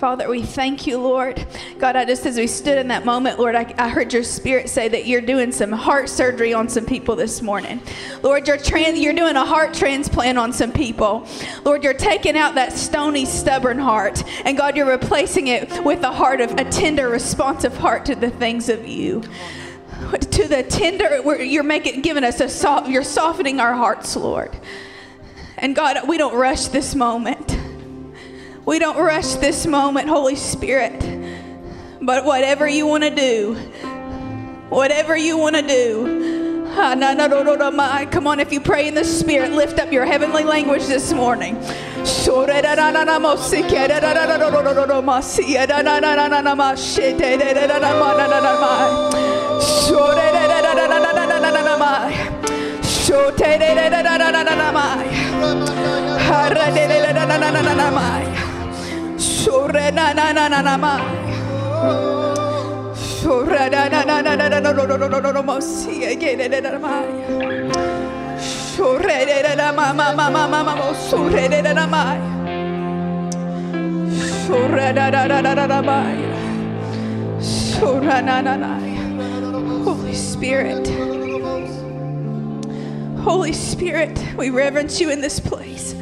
Father, we thank you, Lord. God, I just as we stood in that moment, Lord, I, I heard your spirit say that you're doing some heart surgery on some people this morning. Lord, you're, trans, you're doing a heart transplant on some people. Lord, you're taking out that stony, stubborn heart. And God, you're replacing it with a heart of a tender, responsive heart to the things of you. To the tender, you're making, giving us a soft, you're softening our hearts, Lord. And God, we don't rush this moment. We don't rush this moment, Holy Spirit. But whatever you want to do, whatever you want to do, come on, if you pray in the Spirit, lift up your heavenly language this morning. Shore na na na na na ma. Shore na na na na na na no no no no no no no mo si again na na ma. Shore na na ma ma ma ma ma ma mo shore na na ma. Shore na na na na na na ma. Shore na na na. Holy Spirit. Holy Spirit, we reverence you in this place.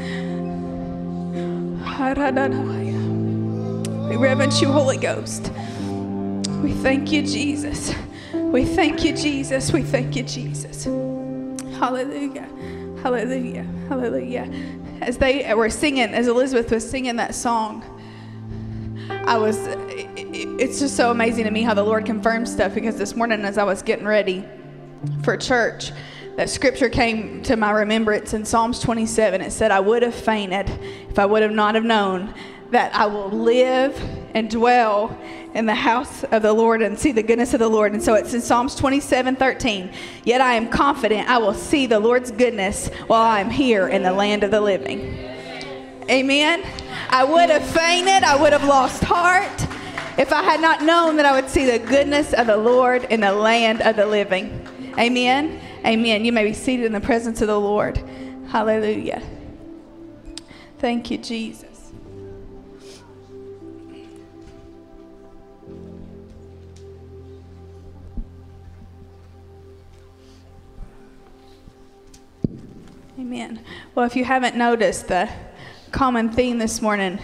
We reverence you, Holy Ghost. We thank you, Jesus. We thank you, Jesus. We thank you, Jesus. Hallelujah. Hallelujah. Hallelujah. As they were singing, as Elizabeth was singing that song, I was, it's just so amazing to me how the Lord confirms stuff because this morning, as I was getting ready for church, that scripture came to my remembrance in Psalms 27. It said, I would have fainted if I would have not have known that I will live and dwell in the house of the Lord and see the goodness of the Lord. And so it's in Psalms 27 13. Yet I am confident I will see the Lord's goodness while I am here in the land of the living. Amen. I would have fainted, I would have lost heart if I had not known that I would see the goodness of the Lord in the land of the living. Amen. Amen. You may be seated in the presence of the Lord. Hallelujah. Thank you, Jesus. Amen. Well, if you haven't noticed, the common theme this morning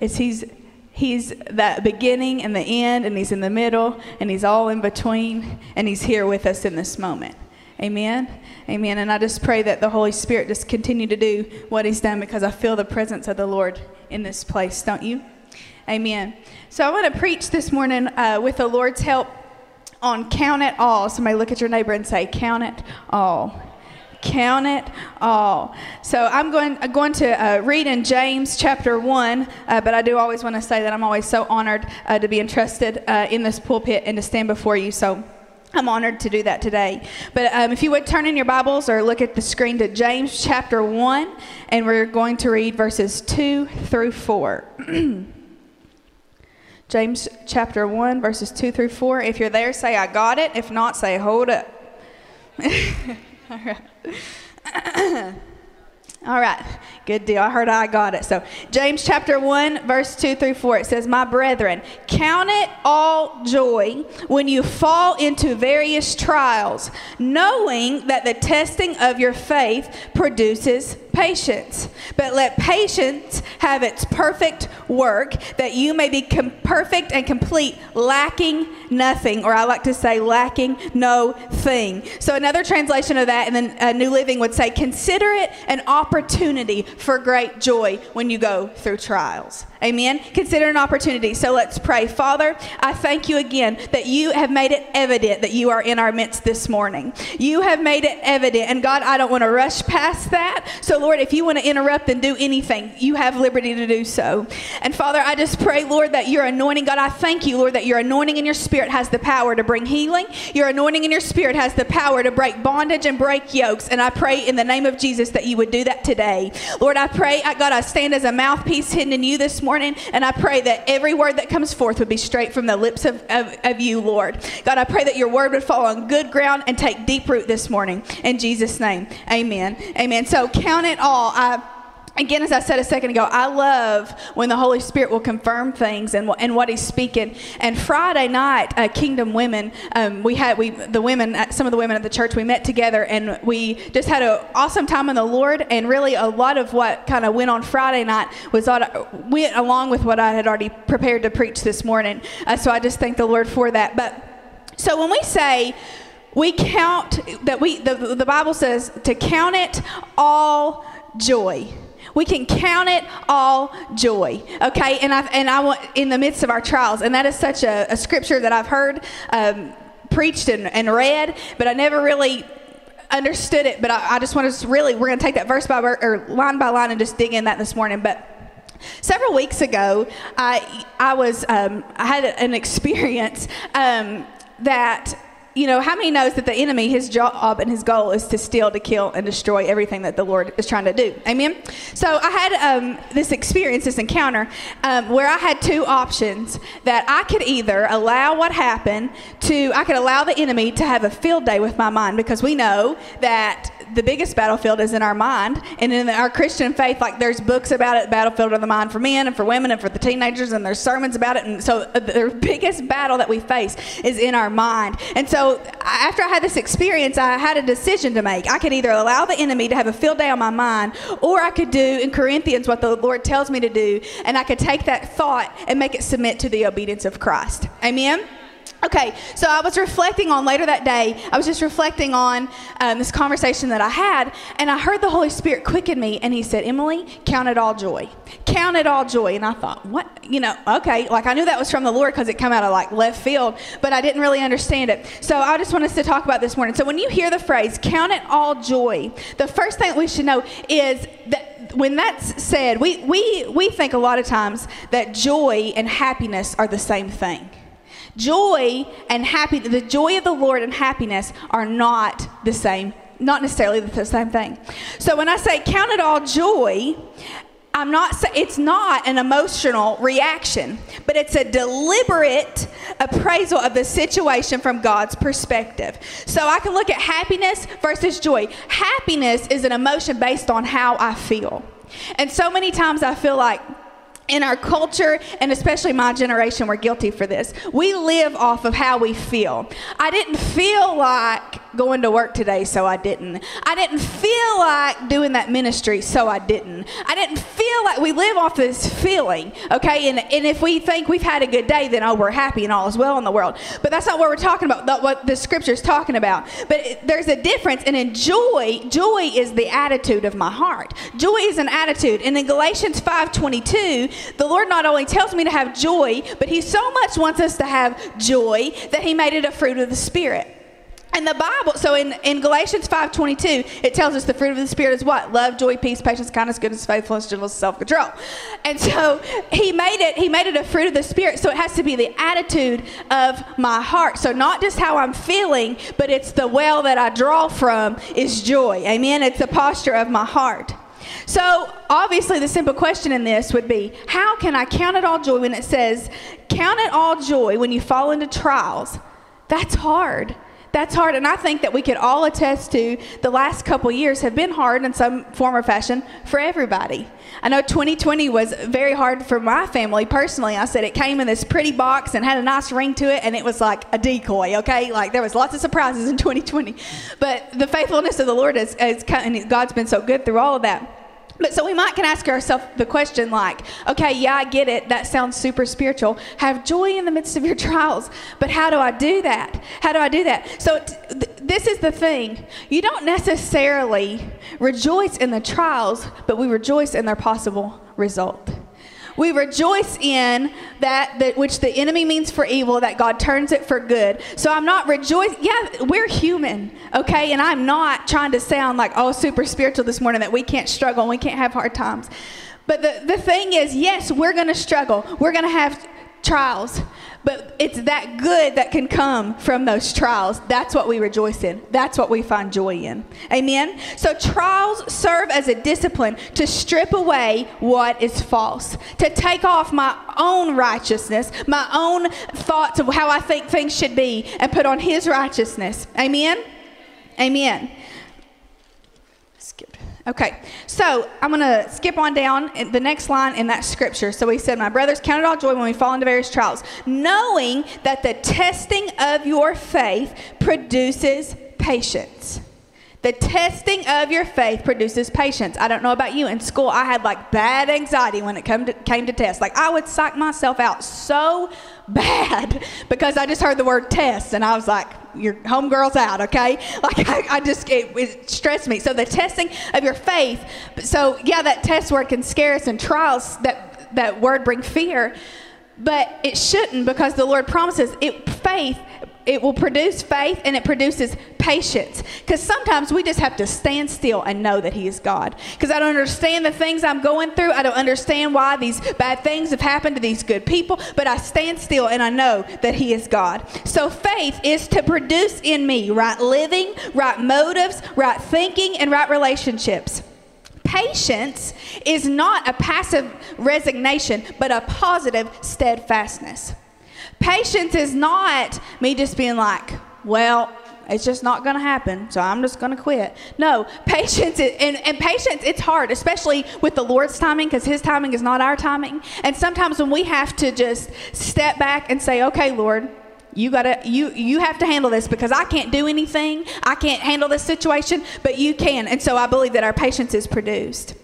is he's he's that beginning and the end, and he's in the middle, and he's all in between, and he's here with us in this moment. Amen. Amen. And I just pray that the Holy Spirit just continue to do what he's done because I feel the presence of the Lord in this place, don't you? Amen. So I want to preach this morning uh, with the Lord's help on count it all. Somebody look at your neighbor and say, count it all. Count it all. So I'm going, I'm going to uh, read in James chapter 1, uh, but I do always want to say that I'm always so honored uh, to be entrusted uh, in this pulpit and to stand before you. So I'm honored to do that today. But um, if you would turn in your Bibles or look at the screen to James chapter 1, and we're going to read verses 2 through 4. James chapter 1, verses 2 through 4. If you're there, say, I got it. If not, say, hold up. All right. All right, good deal. I heard I got it. So, James chapter 1, verse 2 through 4, it says, My brethren, count it all joy when you fall into various trials, knowing that the testing of your faith produces patience. But let patience have its perfect work, that you may be com- perfect and complete, lacking nothing, or I like to say, lacking no thing. So, another translation of that, and then uh, New Living would say, Consider it an opportunity for great joy when you go through trials. Amen. Consider an opportunity. So let's pray. Father, I thank you again that you have made it evident that you are in our midst this morning. You have made it evident. And God, I don't want to rush past that. So, Lord, if you want to interrupt and do anything, you have liberty to do so. And Father, I just pray, Lord, that your anointing, God, I thank you, Lord, that your anointing in your spirit has the power to bring healing. Your anointing in your spirit has the power to break bondage and break yokes. And I pray in the name of Jesus that you would do that today. Lord, I pray, God, I stand as a mouthpiece hidden in you this morning morning. And I pray that every word that comes forth would be straight from the lips of, of, of you, Lord. God, I pray that your word would fall on good ground and take deep root this morning. In Jesus' name, amen. Amen. So count it all. I again, as I said a second ago, I love when the Holy Spirit will confirm things and, and what He's speaking. And Friday night, uh, Kingdom Women, um, we had we the women, uh, some of the women at the church, we met together and we just had an awesome time in the Lord. And really, a lot of what kind of went on Friday night was went along with what I had already prepared to preach this morning. Uh, so I just thank the Lord for that. But so when we say we count that we the, the Bible says to count it all joy we can count it all joy. Okay, and I and I want in the midst of our trials, and that is such a, a scripture that I've heard um, preached and, and read, but I never really understood it. But I, I just want to really we're going to take that verse by or line by line and just dig in that this morning. But several weeks ago, I I was um, I had an experience um, that you know, how many knows that the enemy, his job and his goal is to steal, to kill, and destroy everything that the Lord is trying to do? Amen? So I had um, this experience, this encounter, um, where I had two options that I could either allow what happened to, I could allow the enemy to have a field day with my mind because we know that the biggest battlefield is in our mind. And in our Christian faith, like there's books about it, Battlefield of the Mind for men and for women and for the teenagers, and there's sermons about it. And so uh, the biggest battle that we face is in our mind. And so after I had this experience, I had a decision to make. I could either allow the enemy to have a field day on my mind, or I could do in Corinthians what the Lord tells me to do, and I could take that thought and make it submit to the obedience of Christ. Amen? Okay, so I was reflecting on later that day, I was just reflecting on um, this conversation that I had, and I heard the Holy Spirit quicken me, and He said, Emily, count it all joy. Count it all joy. And I thought, what? You know, okay, like I knew that was from the Lord because it came out of like left field, but I didn't really understand it. So I just want us to talk about this morning. So when you hear the phrase, count it all joy, the first thing we should know is that when that's said, we, we, we think a lot of times that joy and happiness are the same thing. Joy and happy, the joy of the Lord and happiness are not the same, not necessarily the same thing. So when I say count it all joy, I'm not it's not an emotional reaction, but it's a deliberate appraisal of the situation from God's perspective. So I can look at happiness versus joy. Happiness is an emotion based on how I feel. And so many times I feel like in our culture, and especially my generation, we're guilty for this. We live off of how we feel. I didn't feel like going to work today, so I didn't. I didn't feel like doing that ministry, so I didn't. I didn't feel like we live off this feeling, okay? And, and if we think we've had a good day, then oh, we're happy and all is well in the world. But that's not what we're talking about, what the scripture is talking about. But it, there's a difference, and in joy, joy is the attitude of my heart. Joy is an attitude. And in Galatians 5.22, the Lord not only tells me to have joy, but He so much wants us to have joy that He made it a fruit of the Spirit. And the Bible, so in, in Galatians 5.22, it tells us the fruit of the Spirit is what? Love, joy, peace, patience, kindness, goodness, faithfulness, gentleness, self-control. And so he made it, he made it a fruit of the Spirit. So it has to be the attitude of my heart. So not just how I'm feeling, but it's the well that I draw from is joy. Amen? It's the posture of my heart. So, obviously, the simple question in this would be how can I count it all joy when it says, count it all joy when you fall into trials? That's hard. That's hard, and I think that we could all attest to the last couple years have been hard in some form or fashion for everybody. I know 2020 was very hard for my family personally. I said it came in this pretty box and had a nice ring to it, and it was like a decoy, okay? Like there was lots of surprises in 2020. But the faithfulness of the Lord has, has and God's been so good through all of that. But so we might can ask ourselves the question like, okay, yeah, I get it. That sounds super spiritual. Have joy in the midst of your trials. But how do I do that? How do I do that? So th- this is the thing. You don't necessarily rejoice in the trials, but we rejoice in their possible result. We rejoice in that, that which the enemy means for evil, that God turns it for good. So I'm not rejoicing. Yeah, we're human, okay? And I'm not trying to sound like, oh, super spiritual this morning, that we can't struggle and we can't have hard times. But the, the thing is, yes, we're going to struggle. We're going to have trials. But it's that good that can come from those trials. That's what we rejoice in. That's what we find joy in. Amen? So trials serve as a discipline to strip away what is false, to take off my own righteousness, my own thoughts of how I think things should be, and put on His righteousness. Amen? Amen. Okay, so I'm going to skip on down the next line in that scripture. So he said, My brothers, count it all joy when we fall into various trials, knowing that the testing of your faith produces patience. The testing of your faith produces patience. I don't know about you. In school, I had like bad anxiety when it come to, came to tests. Like I would psych myself out so bad because I just heard the word test and I was like, your homegirl's out, okay? Like I, I just, it, it stressed me. So the testing of your faith. So yeah, that test word can scare us and trials, that, that word bring fear. But it shouldn't because the Lord promises it faith it will produce faith and it produces patience. Because sometimes we just have to stand still and know that He is God. Because I don't understand the things I'm going through. I don't understand why these bad things have happened to these good people. But I stand still and I know that He is God. So faith is to produce in me right living, right motives, right thinking, and right relationships. Patience is not a passive resignation, but a positive steadfastness. Patience is not me just being like, well, it's just not going to happen, so I'm just going to quit. No, patience, is, and, and patience, it's hard, especially with the Lord's timing, because His timing is not our timing. And sometimes when we have to just step back and say, okay, Lord, you gotta you you have to handle this because I can't do anything. I can't handle this situation, but you can. And so I believe that our patience is produced.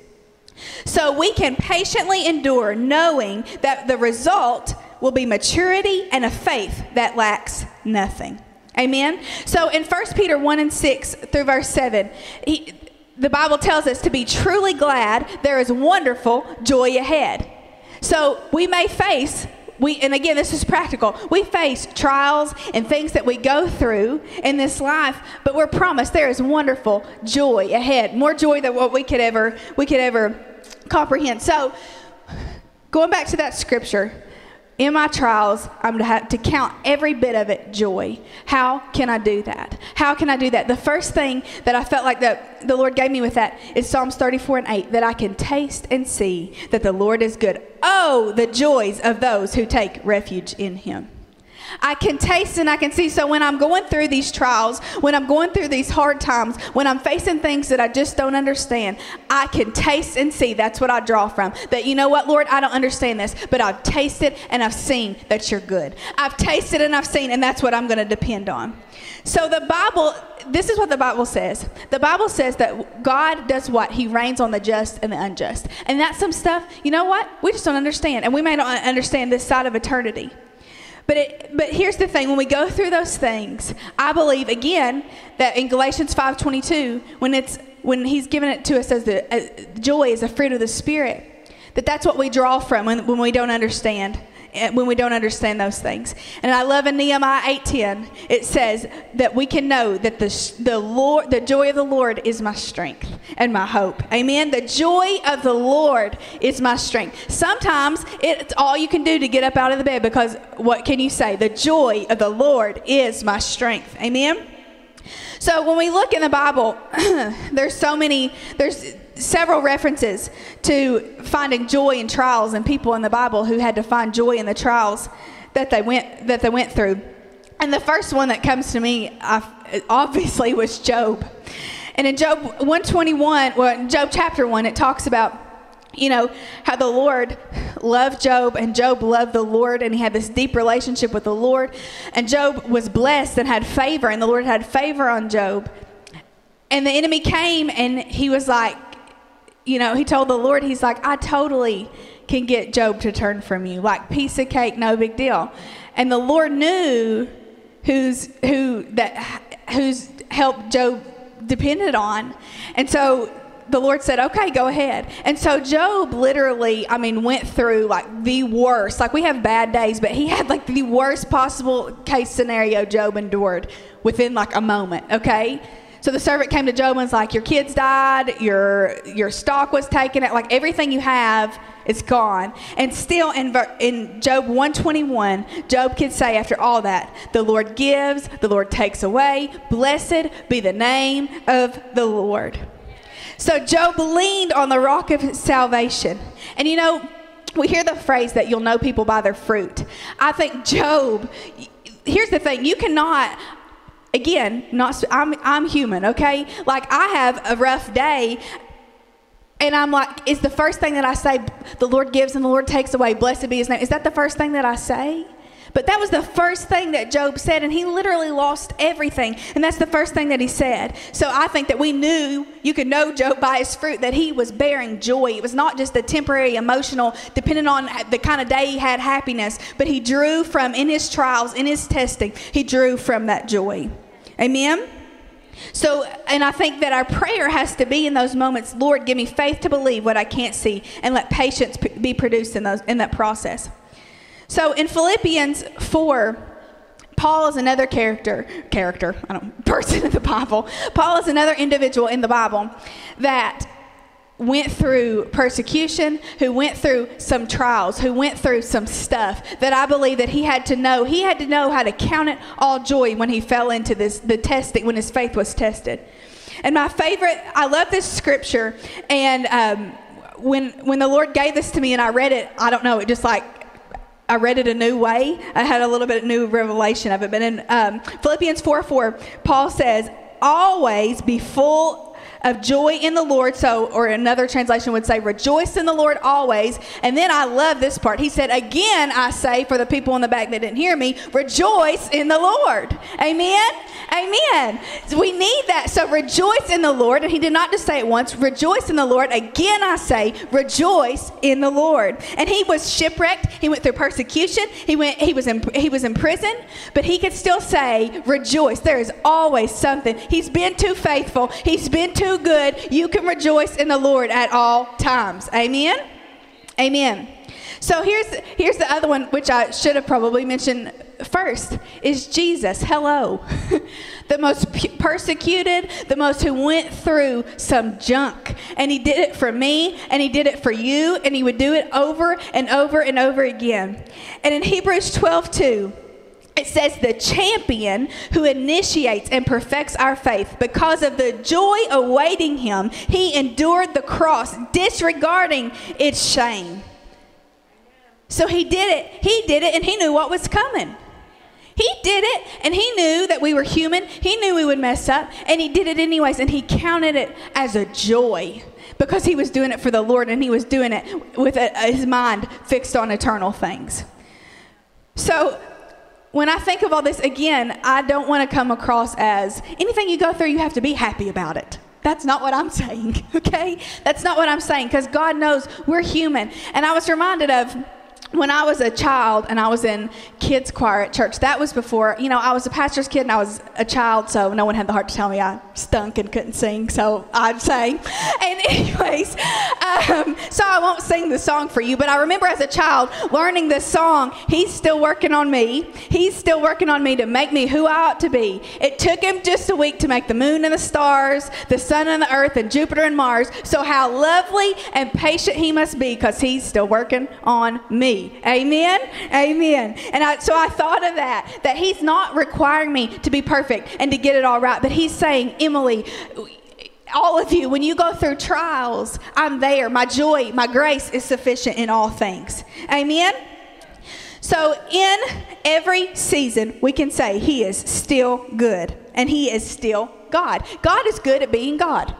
So we can patiently endure knowing that the result will be maturity and a faith that lacks nothing. Amen. So in 1 Peter 1 and 6 through verse 7, he, the Bible tells us to be truly glad there is wonderful joy ahead. So we may face we and again this is practical we face trials and things that we go through in this life but we're promised there is wonderful joy ahead more joy than what we could ever we could ever comprehend so going back to that scripture in my trials, I'm to have to count every bit of it joy. How can I do that? How can I do that? The first thing that I felt like that the Lord gave me with that is Psalms 34 and 8 that I can taste and see that the Lord is good. Oh, the joys of those who take refuge in Him. I can taste and I can see. So when I'm going through these trials, when I'm going through these hard times, when I'm facing things that I just don't understand, I can taste and see. That's what I draw from. That you know what, Lord, I don't understand this, but I've tasted and I've seen that you're good. I've tasted and I've seen, and that's what I'm going to depend on. So the Bible, this is what the Bible says. The Bible says that God does what? He rains on the just and the unjust. And that's some stuff, you know what? We just don't understand. And we may not understand this side of eternity. But, it, but here's the thing when we go through those things, I believe again that in Galatians 5:22, when it's when he's given it to us as the joy is a fruit of the spirit, that that's what we draw from when, when we don't understand. Eh, when we don't understand those things. And I love in Nehemiah 8:10, it says that we can know that the the Lord the joy of the Lord is my strength and my hope. Amen. The joy of the Lord is my strength. Sometimes it's all you can do to get up out of the bed because what can you say? The joy of the Lord is my strength. Amen. So when we look in the Bible, there's so many there's several references to finding joy in trials and people in the Bible who had to find joy in the trials that they went that they went through. And the first one that comes to me obviously was Job. And in Job 121, well, in Job chapter 1, it talks about, you know, how the Lord loved Job and Job loved the Lord and he had this deep relationship with the Lord. And Job was blessed and had favor, and the Lord had favor on Job. And the enemy came and he was like, you know, he told the Lord, he's like, I totally can get Job to turn from you. Like piece of cake, no big deal. And the Lord knew who's who that who's helped Job depended on. And so the Lord said, okay, go ahead. And so Job literally, I mean, went through like the worst. Like we have bad days, but he had like the worst possible case scenario Job endured within like a moment, okay? So the servant came to Job and was like, Your kids died, your, your stock was taken, like everything you have is gone. And still in, in Job 121, Job could say after all that, The Lord gives, the Lord takes away. Blessed be the name of the Lord. So Job leaned on the rock of salvation. And you know, we hear the phrase that you'll know people by their fruit. I think Job, here's the thing you cannot again, not I'm I'm human, okay? Like I have a rough day and I'm like, is the first thing that I say, the Lord gives and the Lord takes away, blessed be his name? Is that the first thing that I say? But that was the first thing that Job said, and he literally lost everything. And that's the first thing that he said. So I think that we knew, you could know Job by his fruit, that he was bearing joy. It was not just a temporary emotional, depending on the kind of day he had happiness, but he drew from, in his trials, in his testing, he drew from that joy. Amen? So, and I think that our prayer has to be in those moments, Lord, give me faith to believe what I can't see, and let patience be produced in those in that process. So, in Philippians four, Paul is another character, character, I don't person in the Bible. Paul is another individual in the Bible that went through persecution, who went through some trials, who went through some stuff that I believe that he had to know. He had to know how to count it all joy when he fell into this the testing when his faith was tested. And my favorite, I love this scripture, and um, when when the Lord gave this to me and I read it, I don't know, it just like I read it a new way. I had a little bit of new revelation of it. But in um, Philippians 4 4, Paul says, Always be full of joy in the Lord. So, or another translation would say, rejoice in the Lord always. And then I love this part. He said, again, I say for the people in the back that didn't hear me, rejoice in the Lord. Amen. Amen. We need that. So rejoice in the Lord. And he did not just say it once, rejoice in the Lord. Again, I say, rejoice in the Lord. And he was shipwrecked. He went through persecution. He went, he was in, he was in prison, but he could still say, rejoice. There is always something. He's been too faithful. He's been too good. You can rejoice in the Lord at all times. Amen. Amen. So here's here's the other one which I should have probably mentioned first is Jesus. Hello. the most persecuted, the most who went through some junk. And he did it for me and he did it for you and he would do it over and over and over again. And in Hebrews 12 2, it says the champion who initiates and perfects our faith. Because of the joy awaiting him he endured the cross disregarding its shame. So he did it. He did it and he knew what was coming. He did it and he knew that we were human. He knew we would mess up and he did it anyways and he counted it as a joy because he was doing it for the lord and he was doing it with a, his mind fixed on eternal things. So when I think of all this again, I don't want to come across as anything you go through, you have to be happy about it. That's not what I'm saying, okay? That's not what I'm saying because God knows we're human. And I was reminded of when I was a child and I was in kids choir at church, that was before, you know, I was a pastor's kid and I was a child, so no one had the heart to tell me I stunk and couldn't sing, so I'd sang. And, anyways, um, so I won't sing the song for you, but I remember as a child learning this song. He's still working on me. He's still working on me to make me who I ought to be. It took him just a week to make the moon and the stars, the sun and the earth, and Jupiter and Mars. So, how lovely and patient he must be because he's still working on me. Amen? Amen. And I, so I thought of that, that He's not requiring me to be perfect and to get it all right, but He's saying, Emily, all of you, when you go through trials, I'm there. My joy, my grace is sufficient in all things. Amen? So, in every season, we can say He is still good and He is still God. God is good at being God.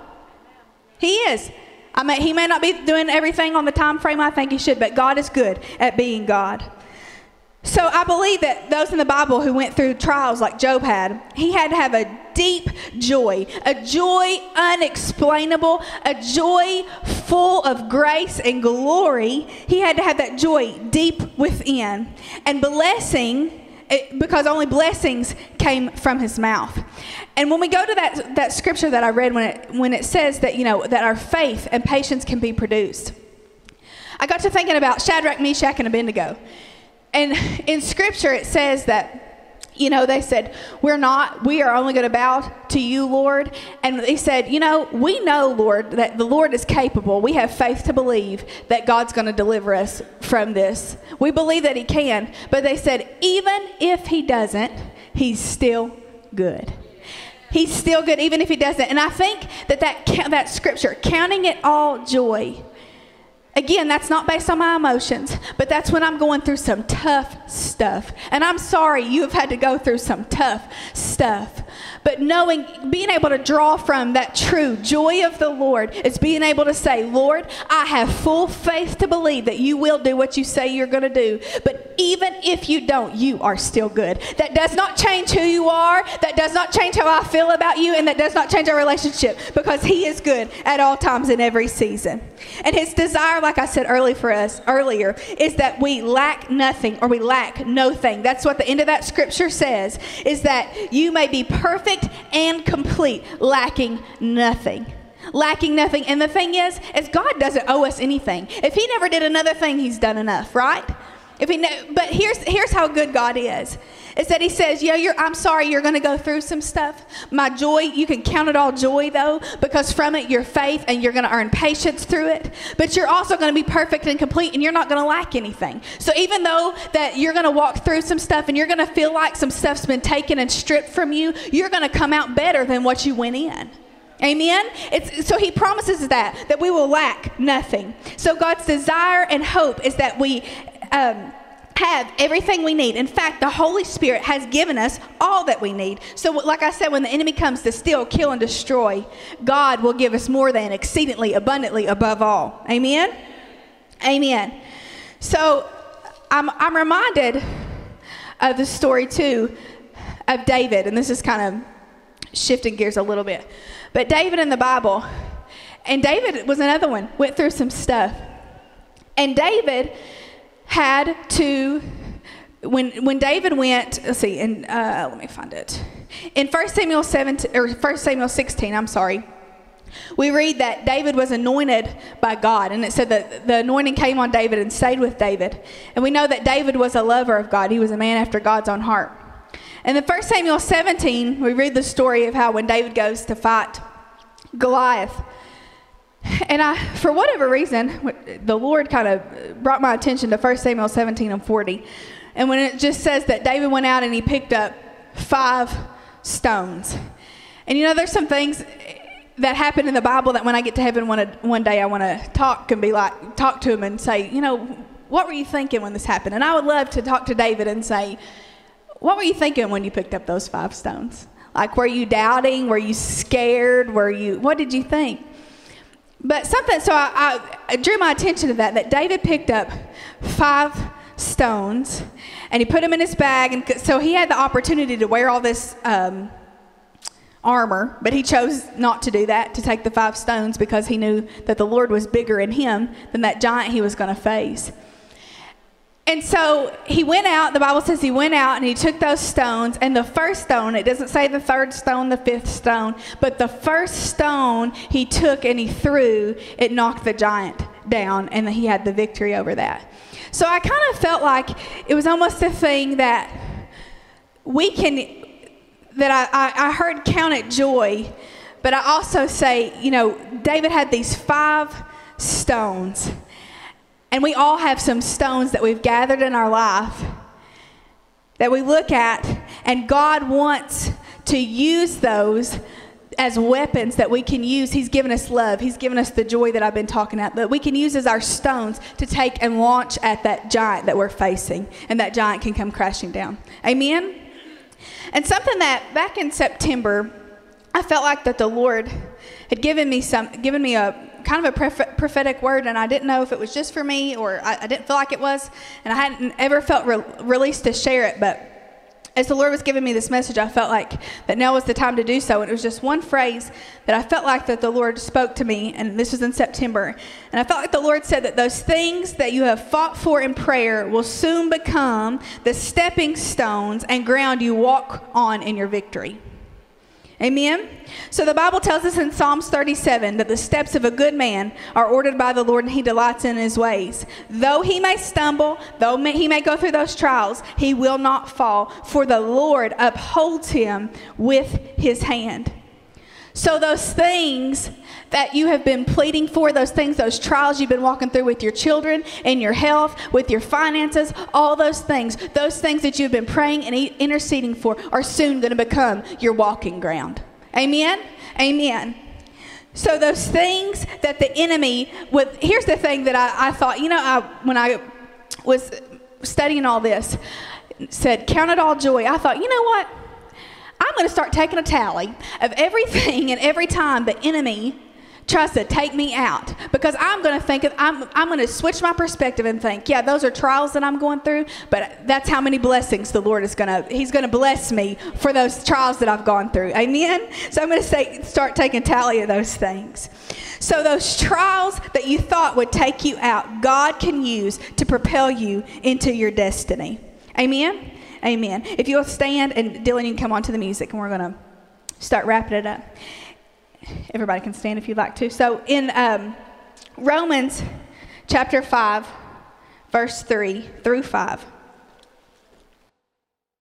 He is. I mean, he may not be doing everything on the time frame I think he should, but God is good at being God. So I believe that those in the Bible who went through trials like Job had, he had to have a deep joy, a joy unexplainable, a joy full of grace and glory. He had to have that joy deep within. And blessing because only blessings came from his mouth. And when we go to that, that scripture that I read when it, when it says that, you know, that our faith and patience can be produced, I got to thinking about Shadrach, Meshach, and Abednego. And in scripture, it says that you know, they said, We're not, we are only going to bow to you, Lord. And they said, You know, we know, Lord, that the Lord is capable. We have faith to believe that God's going to deliver us from this. We believe that He can. But they said, Even if He doesn't, He's still good. He's still good, even if He doesn't. And I think that that, that scripture, counting it all joy, Again, that's not based on my emotions, but that's when I'm going through some tough stuff. And I'm sorry you have had to go through some tough stuff. But knowing, being able to draw from that true joy of the Lord is being able to say, Lord, I have full faith to believe that you will do what you say you're going to do. But even if you don't, you are still good. That does not change who you are. That does not change how I feel about you. And that does not change our relationship because He is good at all times in every season. And His desire, like I said early for us earlier, is that we lack nothing or we lack no thing. That's what the end of that scripture says, is that you may be perfect and complete, lacking nothing lacking nothing. And the thing is, is God doesn't owe us anything. If He never did another thing, He's done enough, right? If he, but here's here's how good God is. Is that He says, "Yeah, you're, I'm sorry, you're going to go through some stuff. My joy, you can count it all joy though, because from it your faith, and you're going to earn patience through it. But you're also going to be perfect and complete, and you're not going to lack anything. So even though that you're going to walk through some stuff, and you're going to feel like some stuff's been taken and stripped from you, you're going to come out better than what you went in." Amen. It's, so he promises that that we will lack nothing. So God's desire and hope is that we um, have everything we need. In fact, the Holy Spirit has given us all that we need. So, like I said, when the enemy comes to steal, kill, and destroy, God will give us more than exceedingly abundantly above all. Amen? Amen. So, I'm, I'm reminded of the story too of David, and this is kind of shifting gears a little bit. But David in the Bible, and David was another one, went through some stuff. And David had to when when David went, let's see, and uh, let me find it. In 1 Samuel 17 or 1 Samuel 16, I'm sorry. We read that David was anointed by God, and it said that the anointing came on David and stayed with David. And we know that David was a lover of God. He was a man after God's own heart. And in 1 Samuel 17, we read the story of how when David goes to fight Goliath, and I, for whatever reason, the Lord kind of brought my attention to 1 Samuel 17 and 40. And when it just says that David went out and he picked up five stones. And you know, there's some things that happen in the Bible that when I get to heaven one, one day, I want to talk and be like, talk to him and say, you know, what were you thinking when this happened? And I would love to talk to David and say, what were you thinking when you picked up those five stones? Like, were you doubting? Were you scared? Were you, what did you think? But something, so I, I, drew my attention to that, that David picked up five stones and he put them in his bag. And so he had the opportunity to wear all this um, armor, but he chose not to do that, to take the five stones because he knew that the Lord was bigger in him than that giant he was going to face. And so he went out, the Bible says he went out and he took those stones, and the first stone, it doesn't say the third stone, the fifth stone, but the first stone he took and he threw, it knocked the giant down, and he had the victory over that. So I kind of felt like it was almost a thing that we can, that I, I, I heard count it joy, but I also say, you know, David had these five stones and we all have some stones that we've gathered in our life that we look at, and God wants to use those as weapons that we can use. He's given us love. He's given us the joy that I've been talking about that we can use as our stones to take and launch at that giant that we're facing, and that giant can come crashing down. Amen? And something that back in September, I felt like that the Lord had given me some, given me a kind of a prophetic word, and I didn't know if it was just for me or I, I didn't feel like it was, and I hadn't ever felt re- released to share it. But as the Lord was giving me this message, I felt like that now was the time to do so. And it was just one phrase that I felt like that the Lord spoke to me, and this was in September. And I felt like the Lord said that those things that you have fought for in prayer will soon become the stepping stones and ground you walk on in your victory. Amen? So the Bible tells us in Psalms 37 that the steps of a good man are ordered by the Lord and he delights in his ways. Though he may stumble, though may, he may go through those trials, he will not fall, for the Lord upholds him with his hand. So, those things that you have been pleading for, those things, those trials you've been walking through with your children, in your health, with your finances, all those things, those things that you've been praying and interceding for are soon going to become your walking ground. Amen? Amen. So, those things that the enemy would, here's the thing that I, I thought, you know, I, when I was studying all this, said, Count it all joy. I thought, you know what? I'm going to start taking a tally of everything and every time the enemy tries to take me out because I'm going to think of, I'm, I'm going to switch my perspective and think, yeah, those are trials that I'm going through, but that's how many blessings the Lord is going to, He's going to bless me for those trials that I've gone through. Amen? So I'm going to say, start taking tally of those things. So those trials that you thought would take you out, God can use to propel you into your destiny. Amen? Amen. If you'll stand, and Dylan, you can come on to the music, and we're going to start wrapping it up. Everybody can stand if you'd like to. So in um, Romans chapter 5, verse 3 through 5.